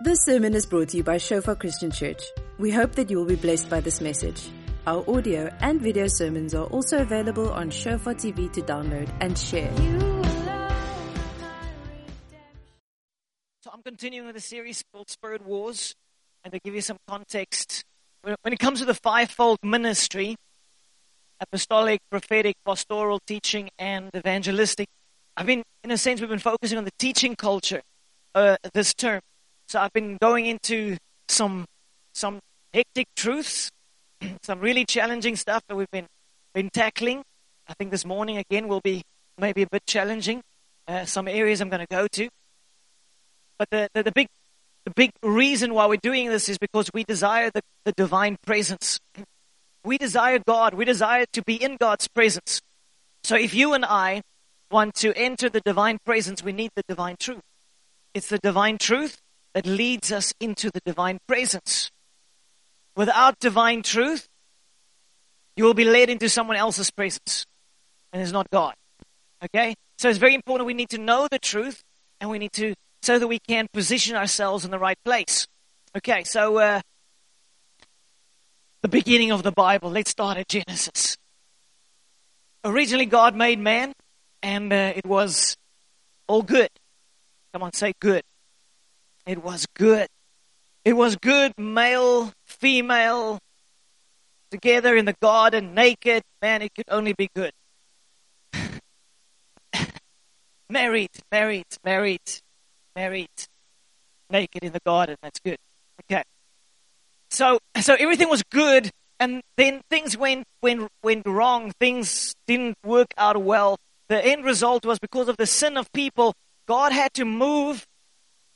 This sermon is brought to you by Shofar Christian Church. We hope that you will be blessed by this message. Our audio and video sermons are also available on Shofar TV to download and share. So I'm continuing with a series called Spirit Wars, and to give you some context, when when it comes to the fivefold ministry, apostolic, prophetic, pastoral, teaching, and evangelistic, I've been, in a sense, we've been focusing on the teaching culture uh, this term. So I've been going into some some hectic truths, some really challenging stuff that we've been been tackling. I think this morning again will be maybe a bit challenging. Uh, some areas I'm going to go to. But the, the, the big the big reason why we're doing this is because we desire the, the divine presence. We desire God. We desire to be in God's presence. So if you and I want to enter the divine presence, we need the divine truth. It's the divine truth that leads us into the divine presence. Without divine truth, you will be led into someone else's presence, and it's not God. Okay? So it's very important we need to know the truth, and we need to, so that we can position ourselves in the right place. Okay, so uh, the beginning of the Bible, let's start at Genesis. Originally, God made man, and uh, it was all good. Come on, say good. It was good. It was good, male, female, together in the garden, naked. Man, it could only be good. married, married, married, married, naked in the garden. That's good. Okay. So, so everything was good, and then things went went went wrong. Things didn't work out well. The end result was because of the sin of people. God had to move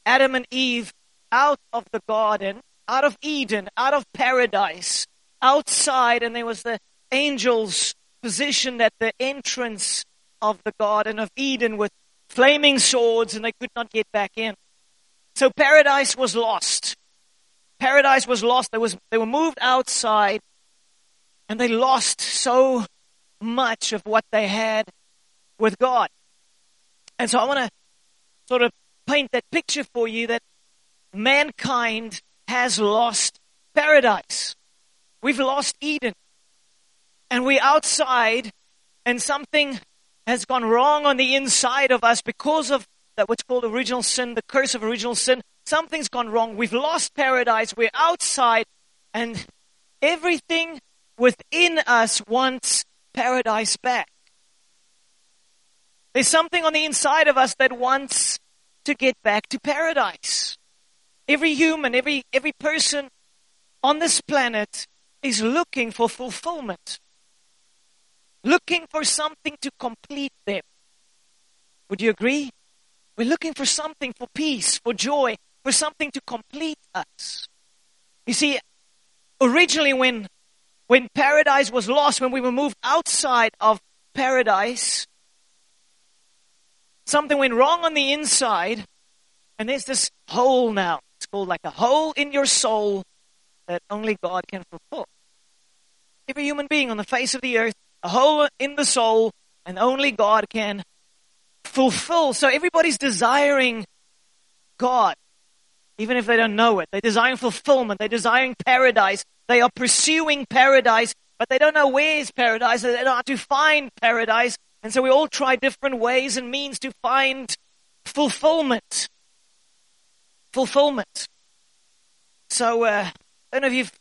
Adam and Eve out of the garden, out of Eden, out of paradise, outside, and there was the angels positioned at the entrance of the Garden of Eden with flaming swords, and they could not get back in. So paradise was lost. Paradise was lost. They, was, they were moved outside, and they lost so much of what they had with God. And so I want to sort of paint that picture for you that mankind has lost paradise. We've lost Eden. And we're outside, and something has gone wrong on the inside of us because of that what's called original sin, the curse of original sin. Something's gone wrong. We've lost paradise. We're outside, and everything within us wants paradise back. There's something on the inside of us that wants to get back to paradise. Every human, every, every person on this planet is looking for fulfillment, looking for something to complete them. Would you agree? We're looking for something for peace, for joy, for something to complete us. You see, originally when when paradise was lost, when we were moved outside of paradise, something went wrong on the inside, and there's this hole now. It's called like a hole in your soul that only God can fulfill. Every human being on the face of the earth, a hole in the soul, and only God can fulfill. So everybody's desiring God, even if they don't know it. They're desiring fulfillment. They're desiring paradise. They are pursuing paradise, but they don't know where is paradise. They don't know how to find paradise. And so we all try different ways and means to find fulfillment. Fulfillment. So, uh, I don't know if you've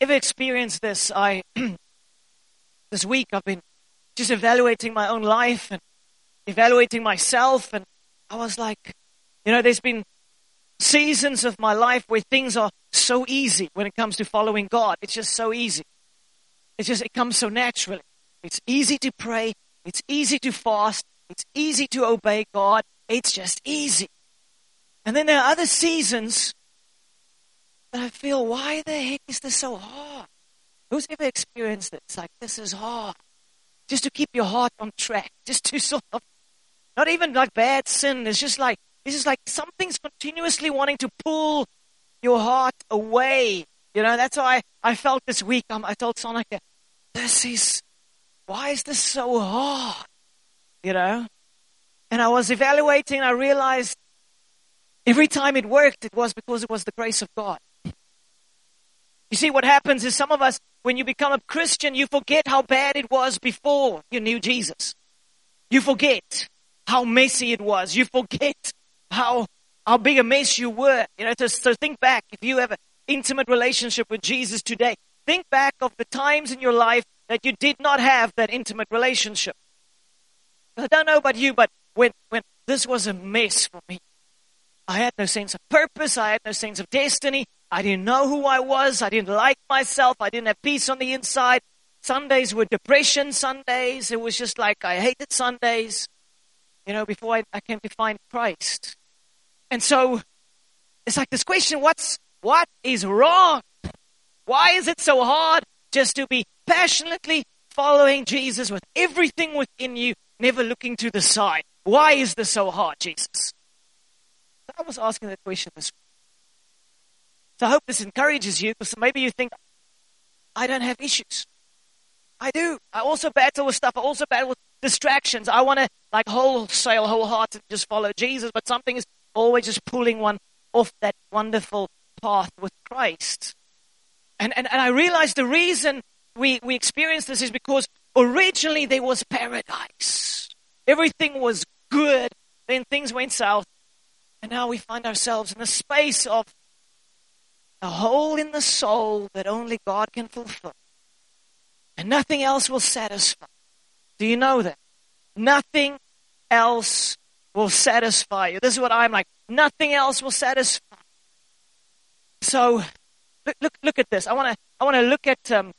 ever experienced this. I, this week, I've been just evaluating my own life and evaluating myself. And I was like, you know, there's been seasons of my life where things are so easy when it comes to following God. It's just so easy. It's just, it comes so naturally. It's easy to pray. It's easy to fast. It's easy to obey God. It's just easy. And then there are other seasons that I feel, why the heck is this so hard? Who's ever experienced? It's like, this is hard. Just to keep your heart on track. Just to sort of, not even like bad sin. It's just like, this is like something's continuously wanting to pull your heart away. You know, that's how I, I felt this week. Um, I told Sonica, this is, why is this so hard? You know? And I was evaluating, I realized Every time it worked, it was because it was the grace of God. You see, what happens is some of us, when you become a Christian, you forget how bad it was before you knew Jesus. You forget how messy it was. You forget how, how big a mess you were. You know, so, so think back. If you have an intimate relationship with Jesus today, think back of the times in your life that you did not have that intimate relationship. I don't know about you, but when, when this was a mess for me, I had no sense of purpose. I had no sense of destiny. I didn't know who I was. I didn't like myself. I didn't have peace on the inside. Sundays were depression Sundays. It was just like I hated Sundays, you know, before I, I came to find Christ. And so it's like this question, what's, what is wrong? Why is it so hard just to be passionately following Jesus with everything within you, never looking to the side? Why is this so hard, Jesus? I was asking that question this so I hope this encourages you because maybe you think, I don't have issues. I do. I also battle with stuff. I also battle with distractions. I want to like wholesale, wholehearted, just follow Jesus, but something is always just pulling one off that wonderful path with Christ. And, and, and I realized the reason we, we experience this is because originally there was paradise. Everything was good. Then things went south. And now we find ourselves in the space of a hole in the soul that only God can fulfill. And nothing else will satisfy. Do you know that? Nothing else will satisfy you. This is what I'm like. Nothing else will satisfy. So, look, look, look at this. I want to, I want to look at um,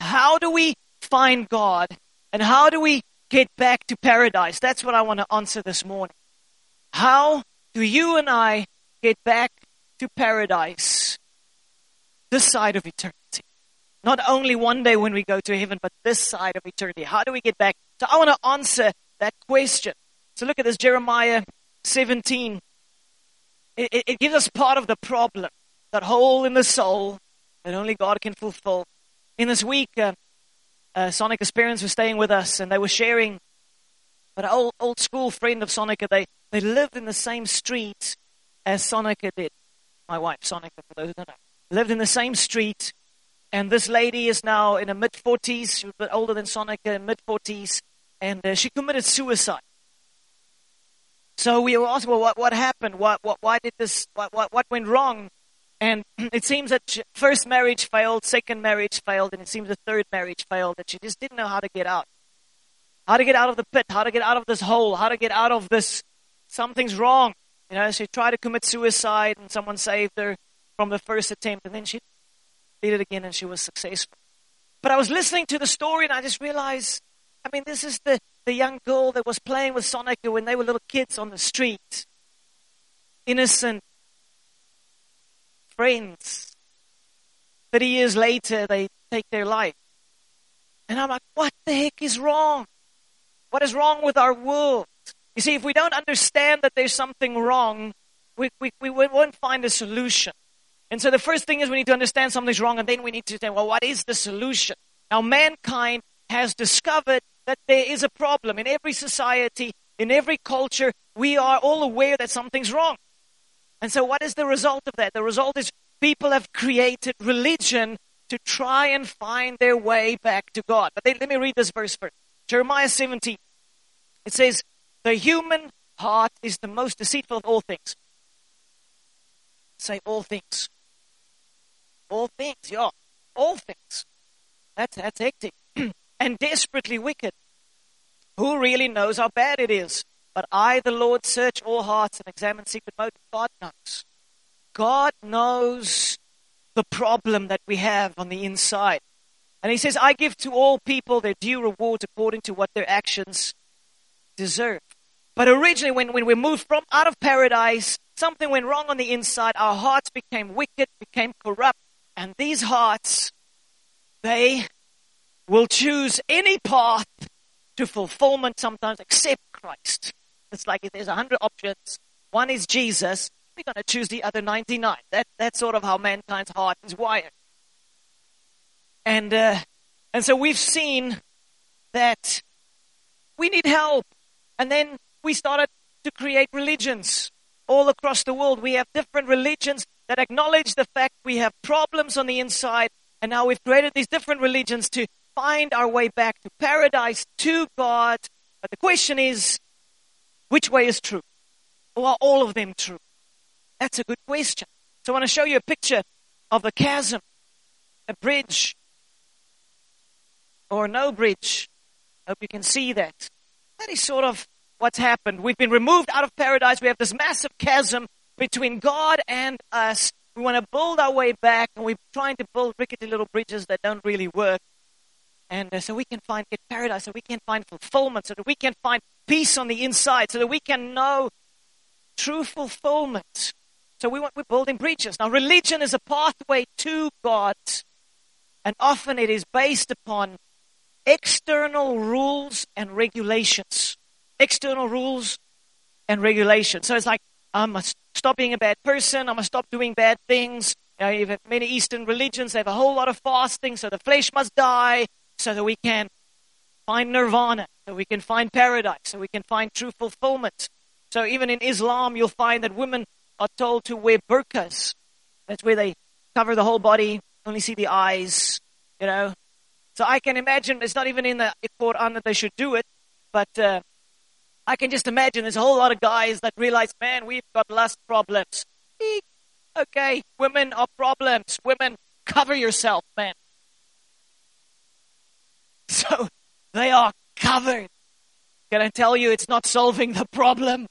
how do we find God and how do we get back to paradise? That's what I want to answer this morning. How do you and I get back to paradise this side of eternity. Not only one day when we go to heaven, but this side of eternity. How do we get back? So I want to answer that question. So look at this Jeremiah 17. It, it, gives us part of the problem, that hole in the soul that only God can fulfill. In this week, uh, uh, Sonica parents were staying with us and they were sharing. But an old, old school friend of Sonica, they, they lived in the same street as Sonica did my wife, Sonica, for those who don't know, lived in the same street. And this lady is now in her mid 40s, she was a bit older than Sonica, mid 40s, and uh, she committed suicide. So we were asking, well, what, what happened? What, what, why did this, what, what, what went wrong? And it seems that first marriage failed, second marriage failed, and it seems the third marriage failed, that she just didn't know how to get out. How to get out of the pit, how to get out of this hole, how to get out of this, something's wrong. You know, she tried to commit suicide and someone saved her from the first attempt and then she did it again and she was successful. But I was listening to the story and I just realized, I mean, this is the, the young girl that was playing with Sonica when they were little kids on the street. Innocent friends. 30 years later, they take their life. And I'm like, what the heck is wrong? What is wrong with our world? You see, if we don't understand that there's something wrong, we, we, we won't find a solution. And so the first thing is we need to understand something's wrong, and then we need to say, well, what is the solution? Now, mankind has discovered that there is a problem in every society, in every culture. We are all aware that something's wrong. And so, what is the result of that? The result is people have created religion to try and find their way back to God. But let me read this verse first. Jeremiah 17. It says, the human heart is the most deceitful of all things. Say all things. All things, yeah. All things. That's, that's hectic. and desperately wicked. Who really knows how bad it is? But I, the Lord, search all hearts and examine secret motives. God knows. God knows the problem that we have on the inside. And he says, I give to all people their due reward according to what their actions deserve. But originally, when, when we moved from out of paradise, something went wrong on the inside. Our hearts became wicked, became corrupt. And these hearts, they will choose any path to fulfillment sometimes except Christ. It's like if there's a hundred options, one is Jesus, we're going to choose the other 99. That, that's sort of how mankind's heart is wired. And, uh, and so we've seen that we need help. And then we started to create religions. all across the world. We have different religions that acknowledge the fact we have problems on the inside, and now we've created these different religions to find our way back to paradise, to God. But the question is, which way is true? Or are all of them true? That's a good question. So I want to show you a picture of a chasm, a bridge, or no bridge. I hope you can see that. That is sort of what's happened. We've been removed out of paradise. We have this massive chasm between God and us. We want to build our way back, and we're trying to build rickety little bridges that don't really work. And uh, so we can find get paradise, so we can find fulfillment, so that we can find peace on the inside, so that we can know true fulfillment. So we want, we're building bridges. Now, religion is a pathway to God, and often it is based upon external rules and regulations. External rules and regulations. So it's like, I must stop being a bad person. I must stop doing bad things. You know, even many Eastern religions, they have a whole lot of fasting, so the flesh must die so that we can find nirvana, so we can find paradise, so we can find true fulfillment. So even in Islam, you'll find that women are told to wear burqas. That's where they cover the whole body, only see the eyes, you know. So I can imagine, it's not even in the Quran that they should do it, but uh, I can just imagine there's a whole lot of guys that realize, man, we've got lust problems. Okay, women are problems. Women, cover yourself, man. So they are covered. Can I tell you, it's not solving the problem.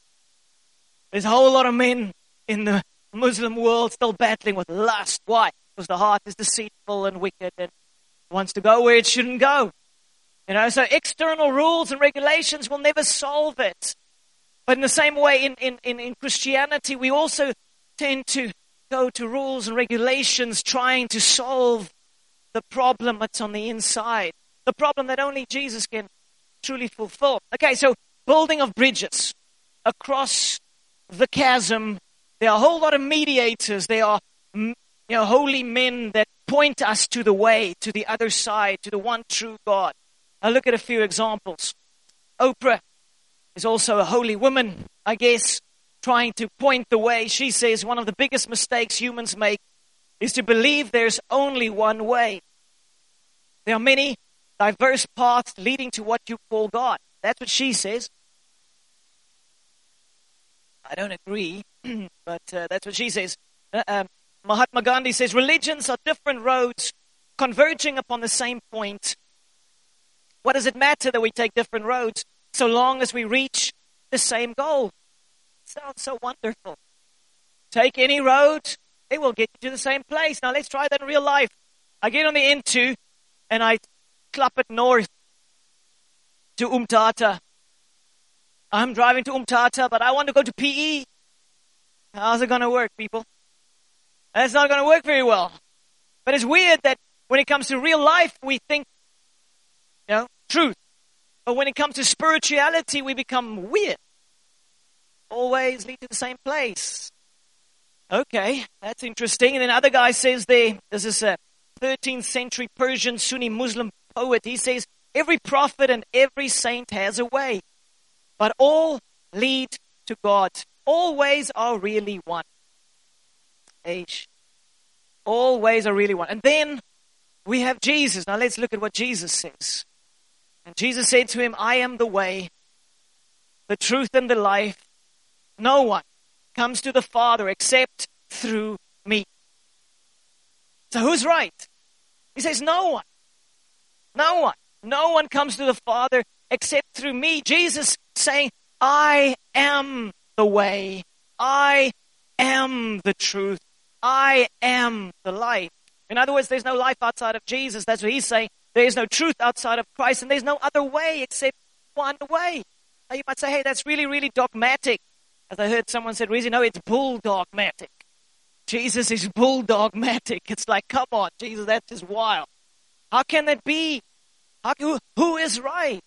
There's a whole lot of men in the Muslim world still battling with lust. Why? Because the heart is deceitful and wicked and wants to go where it shouldn't go. You know, so external rules and regulations will never solve it. But in the same way, in, in, in, in Christianity, we also tend to go to rules and regulations trying to solve the problem that's on the inside. The problem that only Jesus can truly fulfill. Okay, so building of bridges across the chasm. There are a whole lot of mediators. There are you know, holy men that point us to the way, to the other side, to the one true God. I'll look at a few examples. Oprah is also a holy woman, I guess, trying to point the way. She says one of the biggest mistakes humans make is to believe there's only one way. There are many diverse paths leading to what you call God. That's what she says. I don't agree, but uh, that's what she says. Uh, um, Mahatma Gandhi says religions are different roads converging upon the same point. What does it matter that we take different roads so long as we reach the same goal? Sounds so wonderful. Take any road, it will get you to the same place. Now let's try that in real life. I get on the N2 and I clap it north to Umtata. I'm driving to Umtata, but I want to go to PE. How's it going to work, people? That's not going to work very well. But it's weird that when it comes to real life, we think, you know, truth. But when it comes to spirituality, we become weird. Always lead to the same place. Okay, that's interesting. And then other guy says there, this is a 13th century Persian Sunni Muslim poet. He says, every prophet and every saint has a way, but all lead to God. All ways are really one. H. All ways are really one. And then we have Jesus. Now let's look at what Jesus says. And Jesus said to him, I am the way, the truth, and the life. No one comes to the Father except through me. So who's right? He says, No one. No one. No one comes to the Father except through me. Jesus saying, I am the way. I am the truth. I am the life. In other words, there's no life outside of Jesus. That's what he's saying. There is no truth outside of Christ, and there's no other way except one way. Now you might say, hey, that's really, really dogmatic. As I heard someone said recently, no, it's bull dogmatic. Jesus is bull dogmatic. It's like, come on, Jesus, that's just wild. How can that be? How, who, who is right?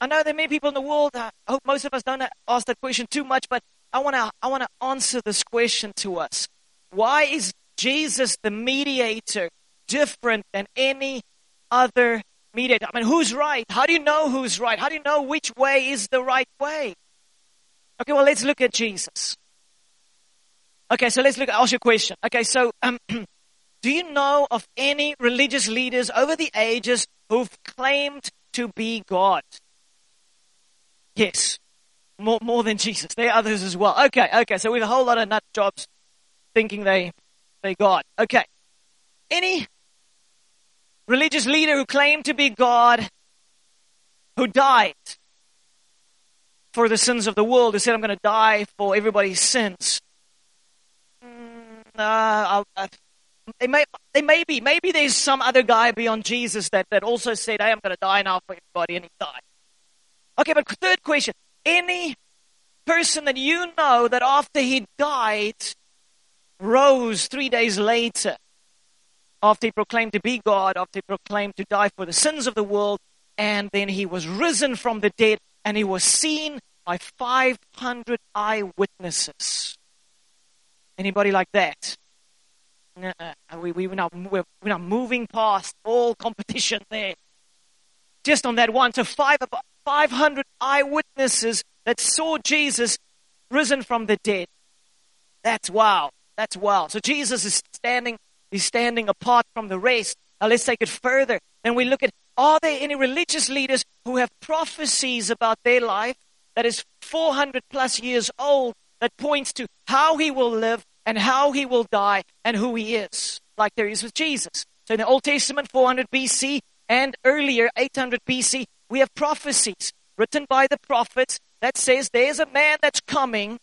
I know there are many people in the world. I hope most of us don't ask that question too much, but I want to I want to answer this question to us. Why is Jesus the mediator different than any other mediator? I mean, who's right? How do you know who's right? How do you know which way is the right way? Okay, well, let's look at Jesus. Okay, so let's look. At ask you a question. Okay, so um, do you know of any religious leaders over the ages who've claimed to be God? Yes, more more than Jesus. There are others as well. Okay, okay. So we have a whole lot of nut jobs thinking they they God. Okay, any religious leader who claimed to be God who died for the sins of the world, who said, I'm going to die for everybody's sins. Mm, uh, uh, they may, they may be. Maybe there's some other guy beyond Jesus that, that also said, Hey, I'm going to die now for everybody, and he died. Okay, but third question. Any person that you know that after he died rose three days later, after he proclaimed to be God, after he proclaimed to die for the sins of the world, and then he was risen from the dead, and he was seen by 500 eyewitnesses. Anybody like that? Uh, we, we, we're, not, we're, we're not moving past all competition there. Just on that one. So five, 500 eyewitnesses that saw Jesus risen from the dead. That's wow. That's wow. So Jesus is standing, he's standing apart from the rest. Now let's take it further. Then we look at are there any religious leaders who have prophecies about their life that is 400 plus years old that points to how he will live and how he will die and who he is, like there is with Jesus? So in the Old Testament, 400 BC, and earlier, 800 BC, we have prophecies written by the prophets that says there's a man that's coming.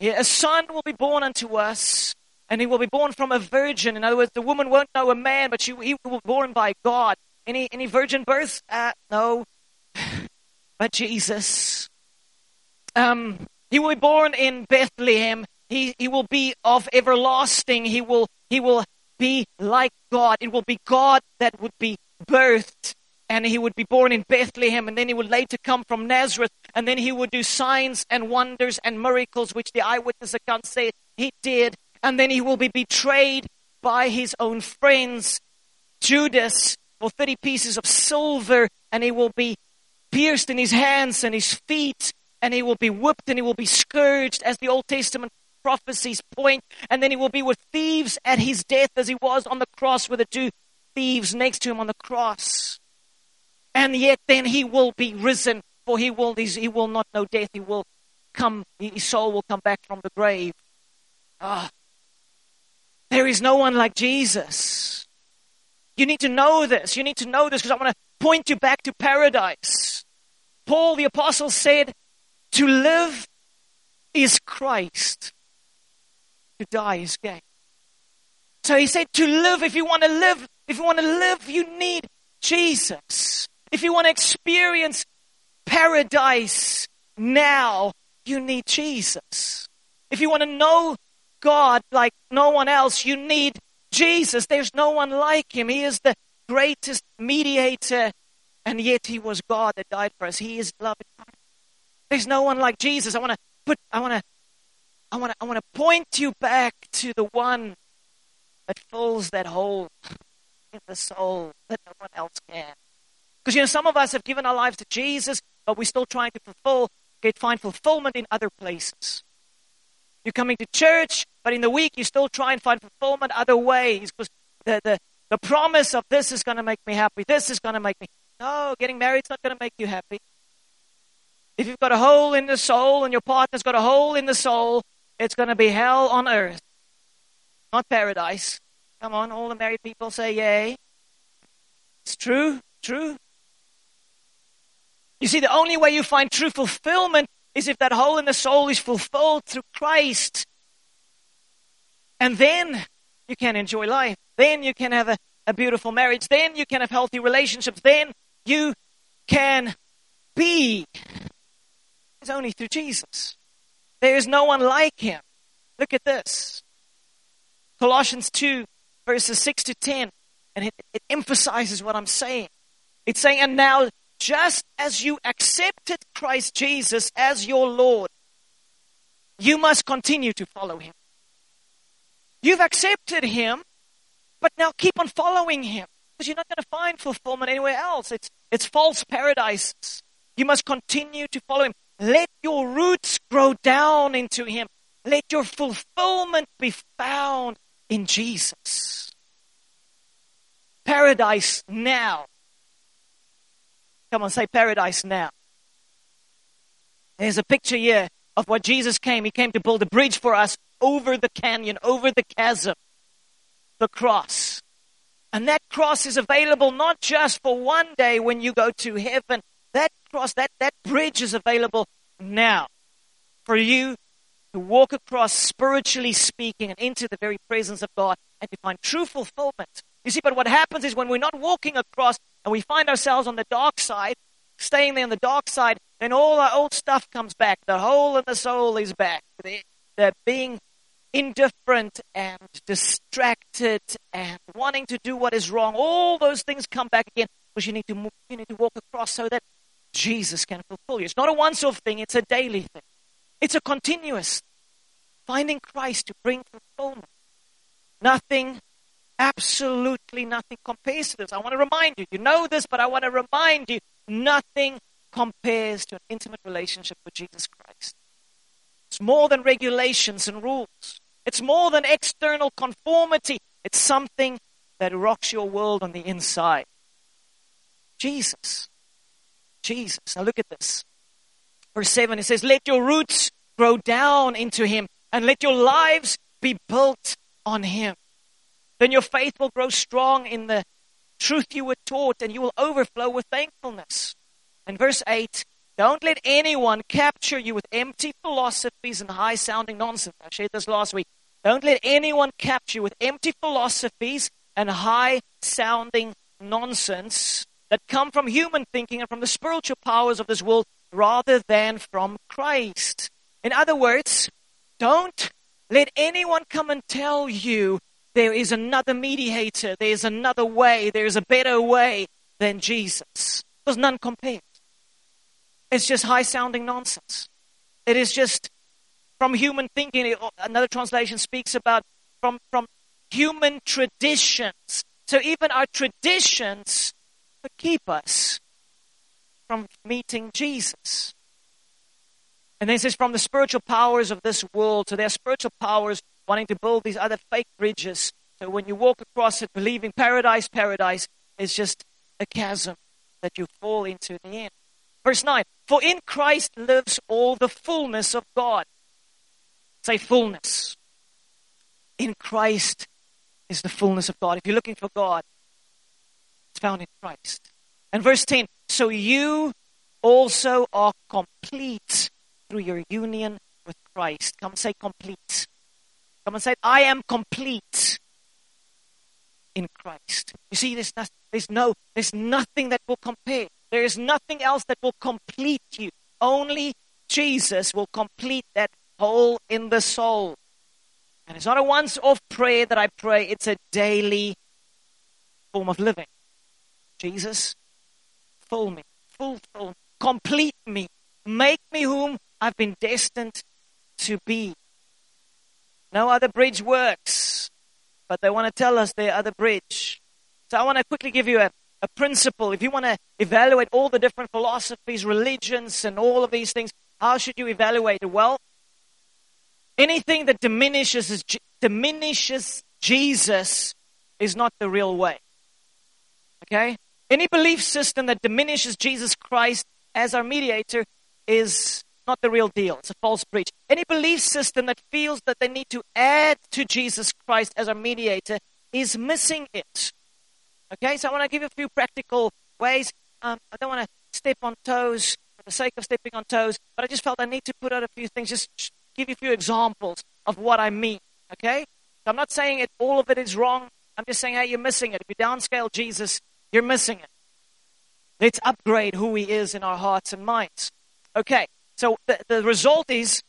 A son will be born unto us, and he will be born from a virgin. In other words, the woman won't know a man, but she, he will be born by God. Any, any virgin birth? Uh, no. But Jesus. Um, he will be born in Bethlehem. He, he will be of everlasting. He will, he will be like God. It will be God that would be birthed. And he would be born in Bethlehem, and then he would later come from Nazareth, and then he would do signs and wonders and miracles, which the eyewitness accounts say he did. And then he will be betrayed by his own friends. Judas for 30 pieces of silver, and he will be pierced in his hands and his feet, and he will be whipped and he will be scourged, as the Old Testament prophecies point, and then he will be with thieves at his death, as he was on the cross with the two thieves next to him on the cross. And yet, then he will be risen, for he will he will not know death. He will come. His soul will come back from the grave. Ah, there is no one like Jesus. You need to know this. You need to know this because I want to point you back to paradise. Paul the apostle said, To live is Christ, to die is gain. So he said, To live, if you want to live, if you want to live, you need Jesus. If you want to experience paradise now, you need Jesus. If you want to know God like no one else, you need Jesus, there's no one like him. He is the greatest mediator, and yet he was God that died for us. He is love. There's no one like Jesus. I want to put, I want to, I want to, I want to point you back to the one that fills that hole in the soul that no one else can. Because you know, some of us have given our lives to Jesus, but we're still trying to fulfill, get find fulfillment in other places. You're coming to church, but in the week you still try and find fulfillment other ways because the, the, the promise of this is going to make me happy. This is going to make me. No, getting married's not going to make you happy. If you've got a hole in the soul and your partner's got a hole in the soul, it's going to be hell on earth, not paradise. Come on, all the married people say yay. It's true, true. You see, the only way you find true fulfillment is if that hole in the soul is fulfilled through Christ. And then you can enjoy life. Then you can have a, a beautiful marriage. Then you can have healthy relationships. Then you can be. It's only through Jesus. There is no one like him. Look at this. Colossians 2, verses 6 to 10. And it, it emphasizes what I'm saying. It's saying, and now just as you accepted Christ Jesus as your Lord, you must continue to follow him. You've accepted him, but now keep on following him because you're not going to find fulfillment anywhere else. It's, it's false paradises. You must continue to follow him. Let your roots grow down into Him. Let your fulfillment be found in Jesus. Paradise now. Come on, say paradise now. There's a picture here of what Jesus came. He came to build a bridge for us over the canyon, over the chasm, the cross. And that cross is available not just for one day when you go to heaven. That cross, that, that bridge is available now for you to walk across, spiritually speaking, and into the very presence of God and to find true fulfillment. You see, but what happens is when we're not walking across and we find ourselves on the dark side, staying there on the dark side, then all our old stuff comes back. The hole in the soul is back. The, the being indifferent and distracted and wanting to do what is wrong. All those things come back again because you need to move, you need to walk across so that Jesus can fulfill you. It's not a once-off thing; it's a daily thing. It's a continuous finding Christ to bring fulfillment. Nothing, absolutely nothing compares to this. I want to remind you. You know this, but I want to remind you: nothing compares to an intimate relationship with Jesus Christ. It's more than regulations and rules. It's more than external conformity. It's something that rocks your world on the inside. Jesus. Jesus. Now look at this. Verse 7 it says, Let your roots grow down into him and let your lives be built on him. Then your faith will grow strong in the truth you were taught and you will overflow with thankfulness. And verse 8 Don't let anyone capture you with empty philosophies and high sounding nonsense. I shared this last week. Don't let anyone capture you with empty philosophies and high sounding nonsense that come from human thinking and from the spiritual powers of this world rather than from Christ. In other words, don't let anyone come and tell you there is another mediator, there is another way, there is a better way than Jesus. Because none compares. It's just high sounding nonsense. It is just from human thinking. Another translation speaks about from, from human traditions. So even our traditions keep us from meeting Jesus. And then it says, from the spiritual powers of this world. to their spiritual powers wanting to build these other fake bridges. So when you walk across it, believing paradise, paradise is just a chasm that you fall into in the end. Verse 9 For in Christ lives all the fullness of God. Say fullness. In Christ is the fullness of God. If you're looking for God, found in Christ. And verse 10 So you also are complete through your union with Christ. Come say complete. Come and say, I am complete in Christ. You see, there's, not, there's no, there's nothing that will compare. There is nothing else that will complete you. Only Jesus will complete that hole in the soul. And it's not a once off prayer that I pray, it's a daily form of living. Jesus, fill me, fulfill, complete me, make me whom I've been destined to be. No other bridge works, but they want to tell us their other bridge. So I want to quickly give you a, a principle. If you want to evaluate all the different philosophies, religions, and all of these things, how should you evaluate it? Well, anything that diminishes, diminishes Jesus is not the real way. Okay? Any belief system that diminishes Jesus Christ as our mediator is not the real deal. It's a false preach. Any belief system that feels that they need to add to Jesus Christ as our mediator is missing it. Okay, so I want to give you a few practical ways. Um, I don't want to step on toes for the sake of stepping on toes, but I just felt I need to put out a few things, just give you a few examples of what I mean. Okay, so I'm not saying it, all of it is wrong. I'm just saying, hey, you're missing it. If you downscale Jesus, you're missing it. Let's upgrade who he is in our hearts and minds. Okay, so the, the result is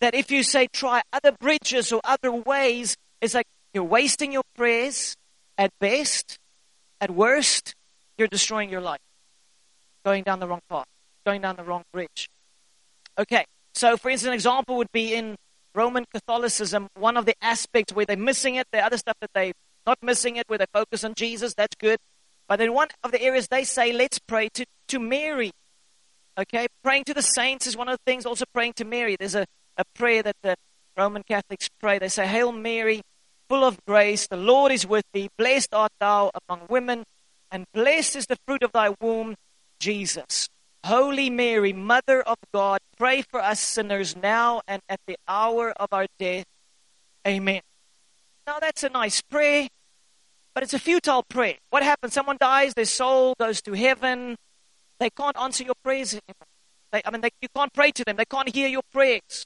that if you say try other bridges or other ways, it's like you're wasting your prayers at best. At worst, you're destroying your life. Going down the wrong path, going down the wrong bridge. Okay, so for instance, an example would be in Roman Catholicism, one of the aspects where they're missing it, the other stuff that they're not missing it, where they focus on Jesus, that's good. But in one of the areas they say, let's pray to, to Mary. Okay, praying to the saints is one of the things. Also praying to Mary. There's a, a prayer that the Roman Catholics pray. They say, Hail Mary, full of grace, the Lord is with thee. Blessed art thou among women, and blessed is the fruit of thy womb, Jesus. Holy Mary, Mother of God, pray for us sinners now and at the hour of our death. Amen. Now that's a nice prayer, but it's a futile prayer. What happens? Someone dies, their soul goes to heaven. They can't answer your prayers. They, I mean, they, you can't pray to them. They can't hear your prayers.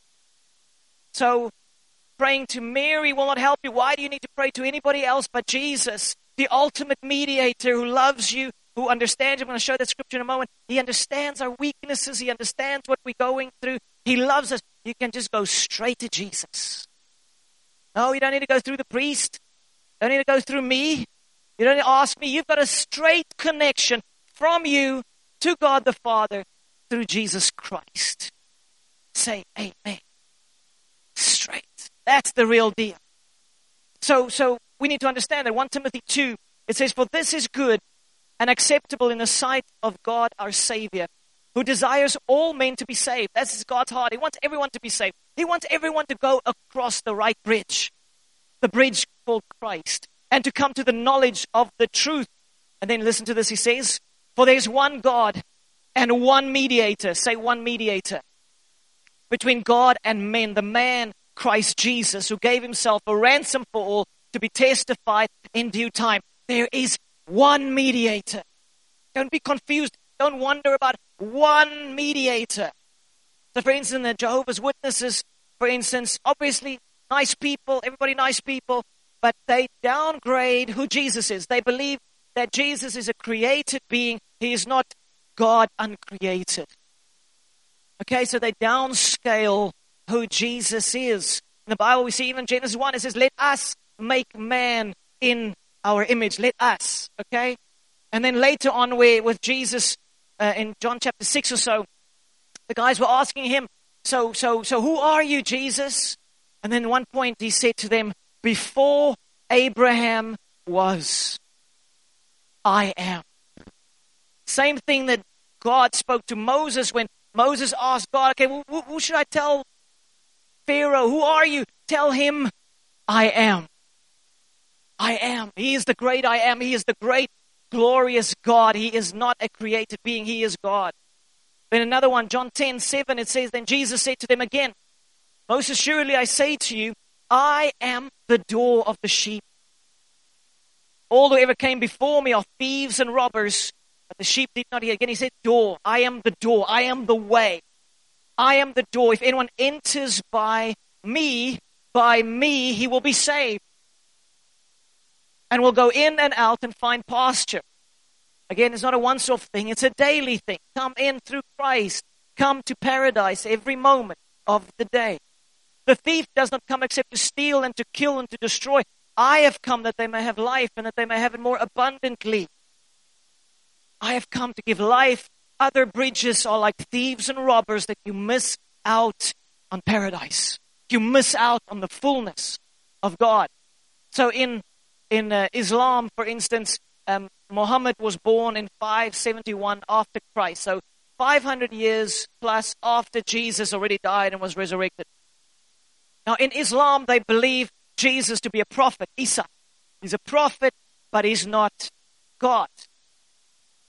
So, praying to Mary will not help you. Why do you need to pray to anybody else but Jesus, the ultimate mediator who loves you, who understands. I'm going to show that scripture in a moment. He understands our weaknesses. He understands what we're going through. He loves us. You can just go straight to Jesus. No, you don't need to go through the priest. Don't need to go through me. You don't need to ask me. You've got a straight connection from you to God the Father through Jesus Christ. Say amen. Straight. That's the real deal. So, so we need to understand that 1 Timothy 2, it says, For this is good and acceptable in the sight of God our Savior, who desires all men to be saved. That's God's heart. He wants everyone to be saved. He wants everyone to go across the right bridge, the bridge called Christ, and to come to the knowledge of the truth. And then listen to this, he says, For there's one God and one mediator. Say one mediator. Between God and men, the man Christ Jesus, who gave himself a ransom for all to be testified in due time. There is one mediator. Don't be confused. Don't wonder about one mediator. So, for instance, the Jehovah's Witnesses, for instance, obviously nice people, everybody nice people, but they downgrade who Jesus is. They believe that Jesus is a created being, he is not God uncreated. Okay, so they downscale who Jesus is. In the Bible, we see even Genesis 1, it says, Let us make man in our image. Let us, okay? And then later on, where with Jesus uh, in John chapter 6 or so, the guys were asking him, so, so, so who are you, Jesus? And then one point he said to them, Before Abraham was, I am. Same thing that God spoke to Moses when Moses asked God, Okay, who, who should I tell Pharaoh? Who are you? Tell him, I am. I am. He is the great I am. He is the great, glorious God. He is not a created being. He is God. Then another one, John 10, 7, it says, Then Jesus said to them again, Most assuredly I say to you, I am the door of the sheep. All who ever came before me are thieves and robbers, but the sheep did not hear. Again, he said, Door. I am the door. I am the way. I am the door. If anyone enters by me, by me, he will be saved and will go in and out and find pasture. Again, it's not a once off thing, it's a daily thing. Come in through Christ. Come to paradise every moment of the day. The thief does not come except to steal and to kill and to destroy. I have come that they may have life and that they may have it more abundantly. I have come to give life. Other bridges are like thieves and robbers that you miss out on paradise. You miss out on the fullness of God. So in in uh, Islam, for instance, um, Muhammad was born in 571 after Christ. So 500 years plus after Jesus already died and was resurrected. Now, in Islam, they believe Jesus to be a prophet, Isa. He's a prophet, but he's not God.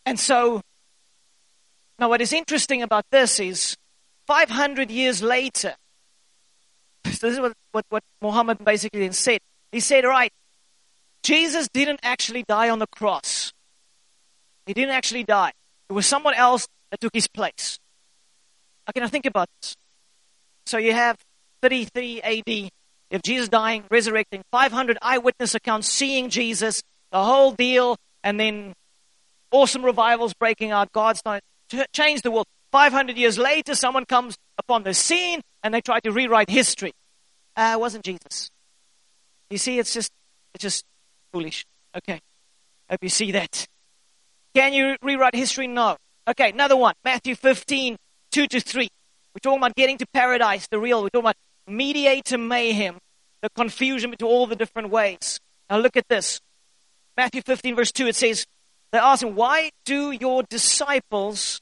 And so, now what is interesting about this is 500 years later, so this is what, what, what Muhammad basically then said. He said, right, Jesus didn't actually die on the cross. He didn't actually die. It was someone else that took his place. Okay, now think about this. So you have 33 AD, if Jesus dying, resurrecting, 500 eyewitness accounts seeing Jesus, the whole deal, and then awesome revivals breaking out. God's trying to change the world. 500 years later, someone comes upon the scene and they try to rewrite history. Uh, it wasn't Jesus. You see, it's just, it's just foolish. Okay. Hope you see that. Can you rewrite history? No. Okay, another one. Matthew 15, 2 to 3. We're talking about getting to paradise, the real. We're talking about mediator mayhem, the confusion between all the different ways. Now look at this. Matthew 15, verse 2, it says, They ask him, Why do your disciples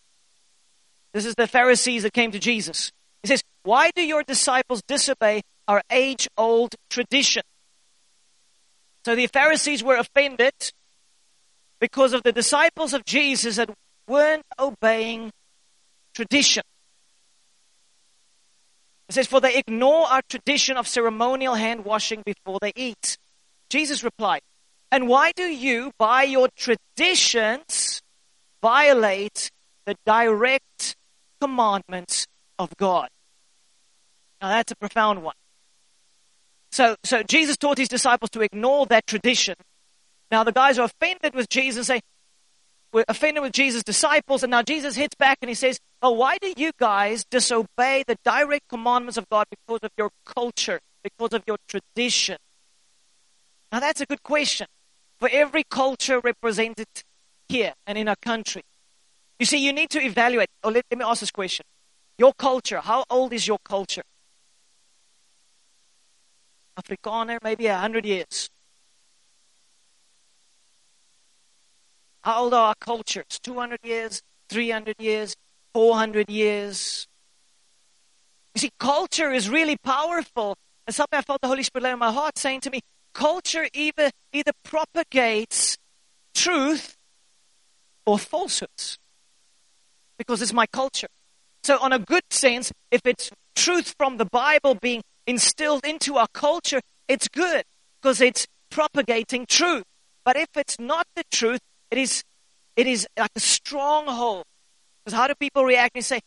This is the Pharisees that came to Jesus. He says, Why do your disciples disobey our age old tradition? So the Pharisees were offended because of the disciples of Jesus that weren't obeying tradition. It says, For they ignore our tradition of ceremonial hand washing before they eat. Jesus replied, And why do you, by your traditions, violate the direct commandments of God? Now that's a profound one. So, so Jesus taught his disciples to ignore that tradition. Now the guys are offended with Jesus, say, offended with Jesus' disciples, and now Jesus hits back and he says, Oh, why do you guys disobey the direct commandments of God because of your culture, because of your tradition? Now that's a good question for every culture represented here and in our country. You see, you need to evaluate. Oh, let, let me ask this question. Your culture, how old is your culture? Afrikaner, maybe a hundred years. How old are our cultures? 200 years, 300 years, 400 years. You see, culture is really powerful. And something I felt the Holy Spirit lay on my heart saying to me, culture either, either propagates truth or falsehoods. Because it's my culture. So, on a good sense, if it's truth from the Bible being instilled into our culture, it's good because it's propagating truth. But if it's not the truth, it is, it is like a stronghold. Because how do people react? and say,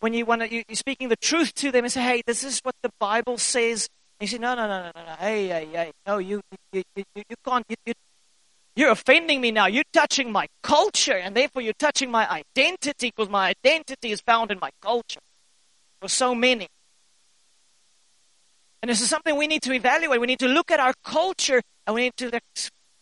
when you want to, you, are speaking the truth to them and say, hey, this is what the Bible says. And you say, no, no, no, no, no, no. Hey, hey, hey. No, you, you, you, you, you can't. You, you, you're offending me now. You're touching my culture, and therefore you're touching my identity because my identity is found in my culture. For so many. And this is something we need to evaluate. We need to look at our culture and we need to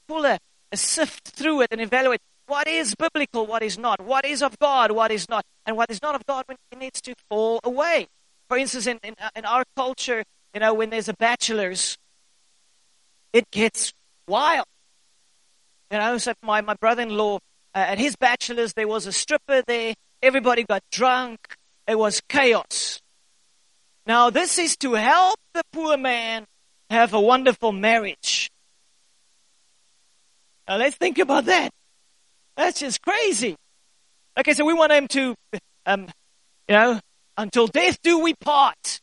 pull a, sift through it and evaluate what is biblical, what is not, what is of God, what is not, and what is not of God when it needs to fall away. For instance, in, in, in our culture, you know, when there's a bachelor's, it gets wild. You know, so my, my brother-in-law, uh, at his bachelor's, there was a stripper there. Everybody got drunk. It was chaos. Now, this is to help the poor man have a wonderful marriage. Now let's think about that. That's just crazy. Okay, so we want him to, um, you know, until death do we part.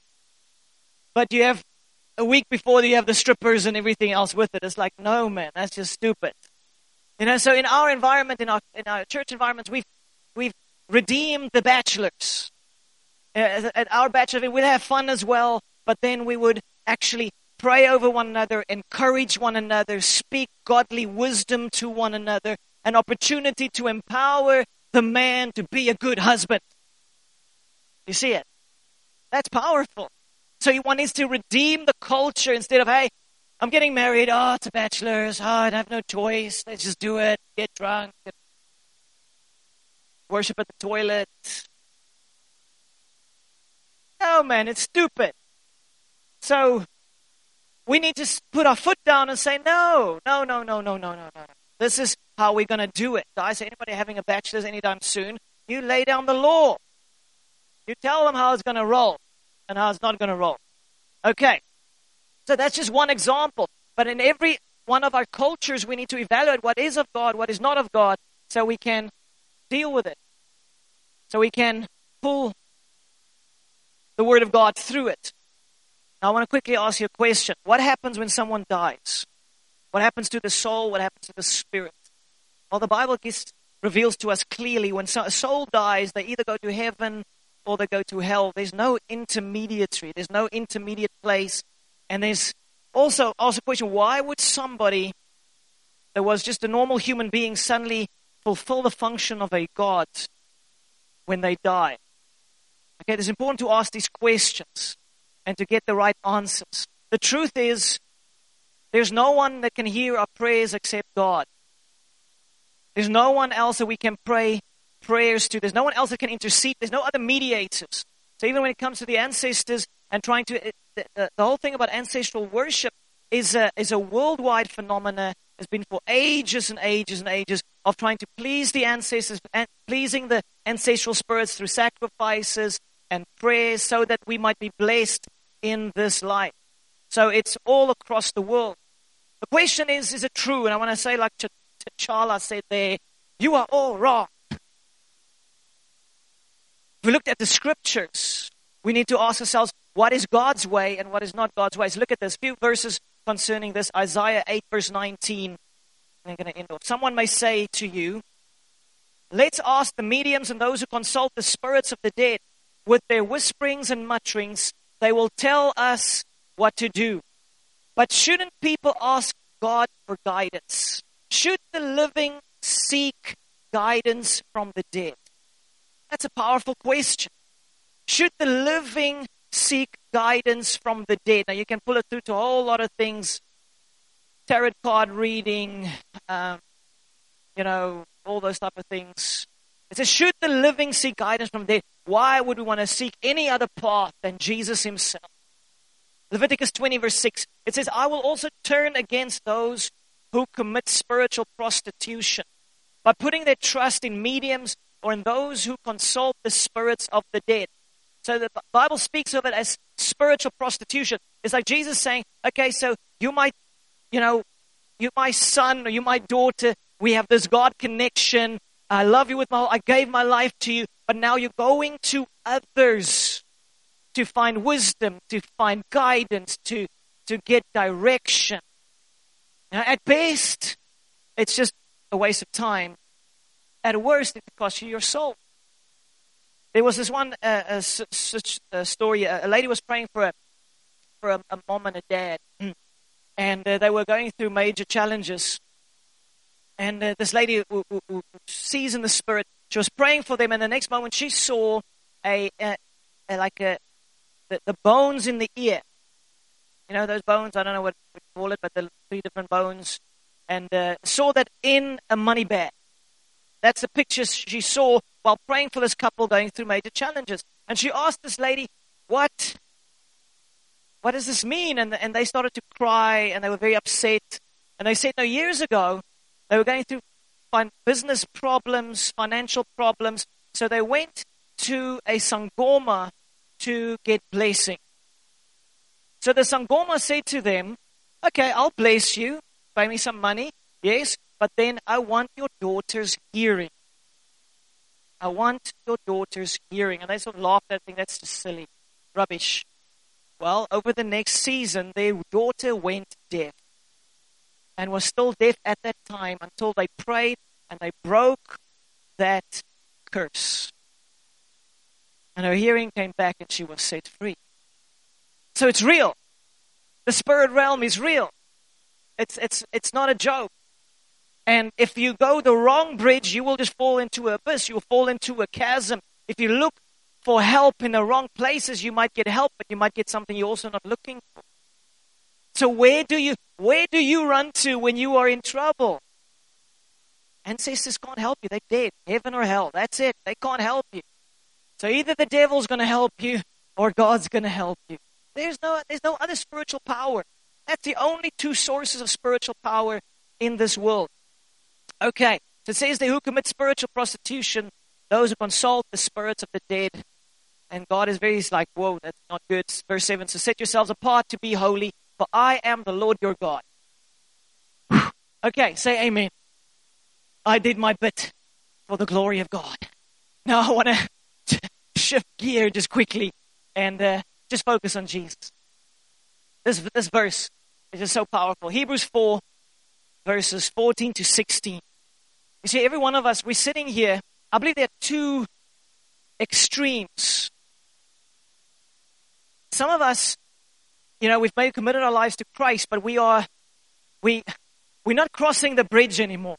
But you have a week before you have the strippers and everything else with it. It's like, no, man, that's just stupid. You know, so in our environment, in our in our church environments, we've we've redeemed the bachelors. Uh, at our bachelor, we'd have fun as well, but then we would actually pray over one another, encourage one another, speak godly wisdom to one another, an opportunity to empower the man to be a good husband. You see it? That's powerful. So one needs to redeem the culture instead of, hey, I'm getting married. Oh, it's a bachelor's. Oh, I have no choice. Let's just do it. Get drunk. Worship at the toilet. No, man, it's stupid. So we need to put our foot down and say, no, no, no, no, no, no, no, no. This is how we're going to do it. Guys, anybody having a bachelor's anytime soon, you lay down the law. You tell them how it's going to roll and how it's not going to roll. Okay. So that's just one example. But in every one of our cultures, we need to evaluate what is of God, what is not of God, so we can deal with it. So we can pull the Word of God through it. Now, I want to quickly ask you a question. What happens when someone dies? What happens to the soul? What happens to the spirit? Well, the Bible gives, reveals to us clearly when a soul dies, they either go to heaven or they go to hell. There's no intermediary, there's no intermediate place. And there's also also a question why would somebody that was just a normal human being suddenly fulfill the function of a God when they die? Okay, it's important to ask these questions and to get the right answers. The truth is, there's no one that can hear our prayers except God. There's no one else that we can pray prayers to. There's no one else that can intercede. There's no other mediators. So even when it comes to the ancestors and trying to, eh, the, the, the whole thing about ancestral worship is a, is a worldwide phenomenon. Has been for ages and ages and ages of trying to please the ancestors, and pleasing the, ancestral spirits through sacrifices and prayers so that we might be blessed in this life. So it's all across the world. The question is, is it true? And I want to say, like Ch- T'Challa said there, you are all wrong. If we looked at the scriptures, we need to ask ourselves, what is God's way and what is not God's way? So look at this. Few verses concerning this. Isaiah 8, verse 19. I'm going to end off. Someone may say to you, Let's ask the mediums and those who consult the spirits of the dead. With their whisperings and mutterings, they will tell us what to do. But shouldn't people ask God for guidance? Should the living seek guidance from the dead? That's a powerful question. Should the living seek guidance from the dead? Now, you can pull it through to a whole lot of things tarot card reading, um, you know, all those type of things. It says, should the living seek guidance from the dead? Why would we want to seek any other path than Jesus himself? Leviticus 20, verse 6, it says, I will also turn against those who commit spiritual prostitution by putting their trust in mediums or in those who consult the spirits of the dead. So the Bible speaks of it as spiritual prostitution. It's like Jesus saying, okay, so you might, you know, you my son or you my daughter, we have this God connection. I love you with my whole, I gave my life to you, but now you're going to others to find wisdom, to find guidance, to, to get direction. Now, at best, it's just a waste of time. At worst, it costs you your soul. There was this one uh, uh, such a story. A lady was praying for a for a, a mom and a dad, and uh, they were going through major challenges. And uh, this lady who, who, who, sees in the spirit, she was praying for them, and the next moment she saw a, a, a like a the, the, bones in the ear. You know those bones? I don't know what we call it, but the three different bones, and uh, saw that in a money bag. That's the picture she saw while praying for this couple going through major challenges. And she asked this lady, "What? What does this mean?" And and they started to cry, and they were very upset. And they said, "No, years ago, they were going through business problems, financial problems. So they went to a sangoma to get blessing. So the sangoma said to them, "Okay, I'll bless you. Pay me some money, yes, but then I want your daughter's hearing. I want your daughter's hearing." And they sort of laughed at me. That's just silly, rubbish. Well, over the next season, their daughter went deaf and was still deaf at that time until they prayed and they broke that curse. And her hearing came back and she was set free. So it's real. The spirit realm is real. It's, it's, it's not a joke. And if you go the wrong bridge, you will just fall into an abyss. You'll fall into a chasm. If you look for help in the wrong places, you might get help, but you might get something you're also not looking for. So where do you where do you run to when you are in trouble? Ancestors can't help you. They're dead. Heaven or hell. That's it. They can't help you. So either the devil's going to help you or God's going to help you. There's no there's no other spiritual power. That's the only two sources of spiritual power in this world. Okay. So it says they who commit spiritual prostitution, those who consult the spirits of the dead. And God is very like, whoa, that's not good. Verse 7 So set yourselves apart to be holy, for I am the Lord your God. Okay, say amen. I did my bit for the glory of God. Now I want to shift gear just quickly and uh, just focus on Jesus. This, this verse is just so powerful. Hebrews 4, verses 14 to 16. You see, every one of us, we're sitting here. I believe there are two extremes. Some of us you know, we've maybe committed our lives to Christ, but we are, we, we're not crossing the bridge anymore.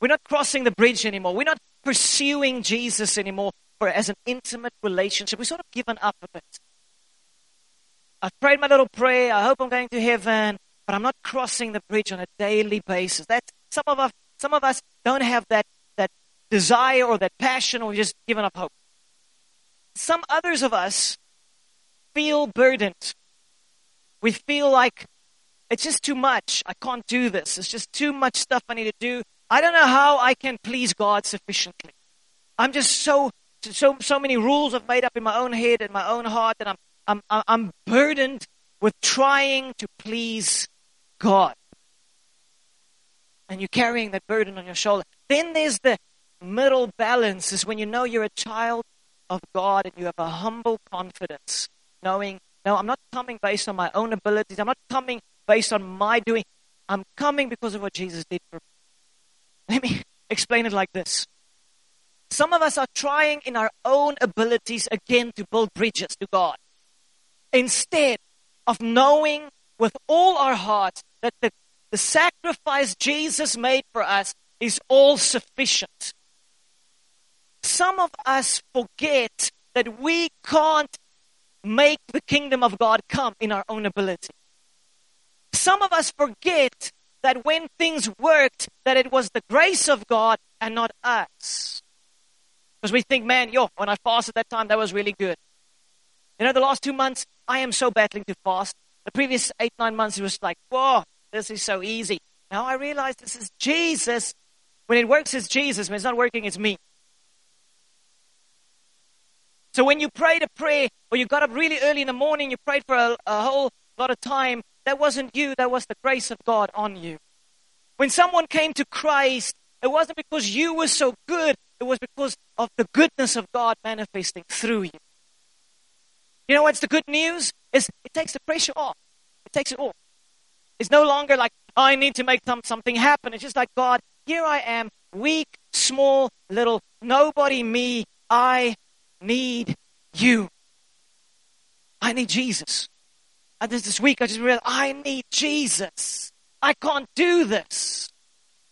We're not crossing the bridge anymore. We're not pursuing Jesus anymore for as an intimate relationship. We've sort of given up a bit. I've prayed my little prayer. I hope I'm going to heaven, but I'm not crossing the bridge on a daily basis. That some of us, some of us don't have that that desire or that passion, or we just given up hope. Some others of us feel burdened. We feel like it's just too much. I can't do this. It's just too much stuff I need to do. I don't know how I can please God sufficiently. I'm just so so so many rules I've made up in my own head and my own heart, I'm I'm I'm- I'm burdened with trying to please God. And you're carrying that burden on your shoulder. Then there's the middle balance is when you know you're a child of God and you have a humble confidence, knowing, no, I'm not coming based on my own abilities. I'm not coming based on my doing. I'm coming because of what Jesus did for me. Let me explain it like this. Some of us are trying in our own abilities again to build bridges to God. Instead of knowing with all our hearts that the, the sacrifice Jesus made for us is all sufficient. Some of us forget that we can't make the kingdom of God come in our own ability. Some of us forget that when things worked, that it was the grace of God and not us. Because we think, man, yo, when I fasted that time, that was really good. You know, the last two months, I am so battling to fast. The previous eight, nine months, it was like, whoa, this is so easy. Now I realize this is Jesus. When it works, it's Jesus. When it's not working, it's me. So when you prayed a prayer, or you got up really early in the morning, you prayed for a, a whole lot of time, that wasn't you, that was the grace of God on you. When someone came to Christ, it wasn't because you were so good, it was because of the goodness of God manifesting through you. You know what's the good news? Is it takes the pressure off. It takes it off. It's no longer like I need to make some, something happen. It's just like God, here I am, weak, small, little, nobody me. I need you. I need Jesus. And this, this week I just realized I need Jesus. I can't do this.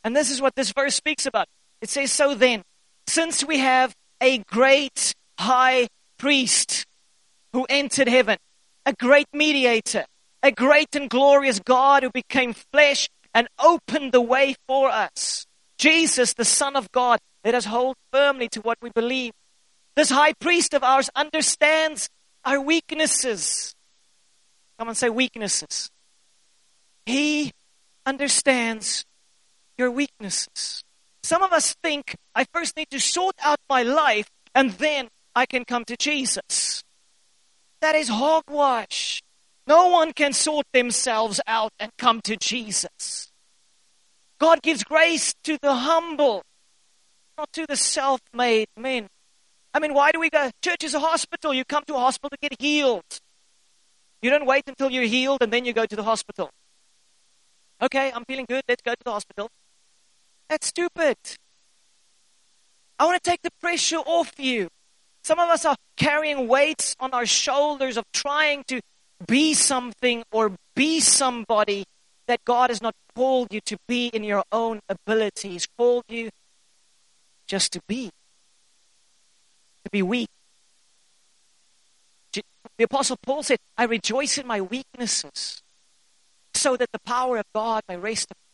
And this is what this verse speaks about. It says, So then, since we have a great high priest who entered heaven, a great mediator, a great and glorious God who became flesh and opened the way for us. Jesus, the Son of God, let us hold firmly to what we believe. This high priest of ours understands our weaknesses. Come and say weaknesses. He understands your weaknesses. Some of us think I first need to sort out my life and then I can come to Jesus. That is hogwash. No one can sort themselves out and come to Jesus. God gives grace to the humble, not to the self made men. I mean, why do we go? Church is a hospital. You come to a hospital to get healed. You don't wait until you're healed and then you go to the hospital. Okay, I'm feeling good. Let's go to the hospital. That's stupid. I want to take the pressure off you. Some of us are carrying weights on our shoulders of trying to be something or be somebody that God has not called you to be in your own ability. He's called you just to be, to be weak. The Apostle Paul said, I rejoice in my weaknesses so that the power of God may rest upon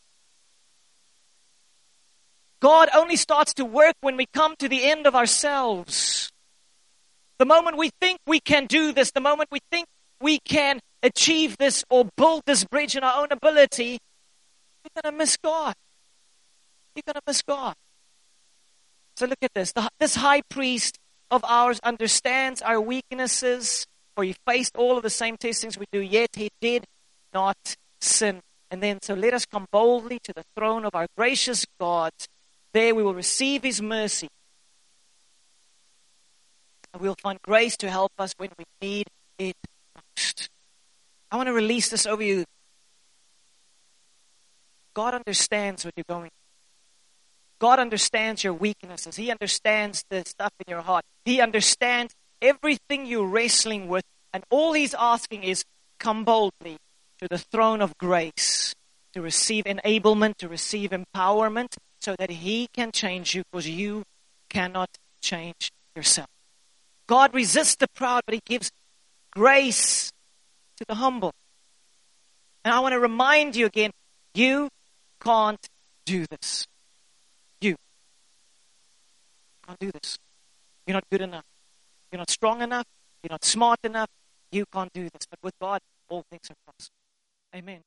God only starts to work when we come to the end of ourselves. The moment we think we can do this, the moment we think we can achieve this or build this bridge in our own ability, you're going to miss God. You're going to miss God. So look at this. The, this high priest of ours understands our weaknesses, for he faced all of the same testings we do, yet he did not sin. And then, so let us come boldly to the throne of our gracious God. There we will receive his mercy. And we'll find grace to help us when we need it most. I want to release this over you. God understands what you're going through. God understands your weaknesses. He understands the stuff in your heart. He understands everything you're wrestling with. And all He's asking is come boldly to the throne of grace to receive enablement, to receive empowerment, so that He can change you because you cannot change yourself. God resists the proud, but He gives grace to the humble. And I want to remind you again you can't do this. You can't do this. You're not good enough. You're not strong enough. You're not smart enough. You can't do this. But with God, all things are possible. Amen.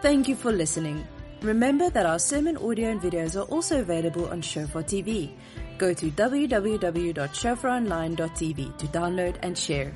Thank you for listening. Remember that our sermon audio and videos are also available on Shofar TV. Go to www.shofaronline.tv to download and share.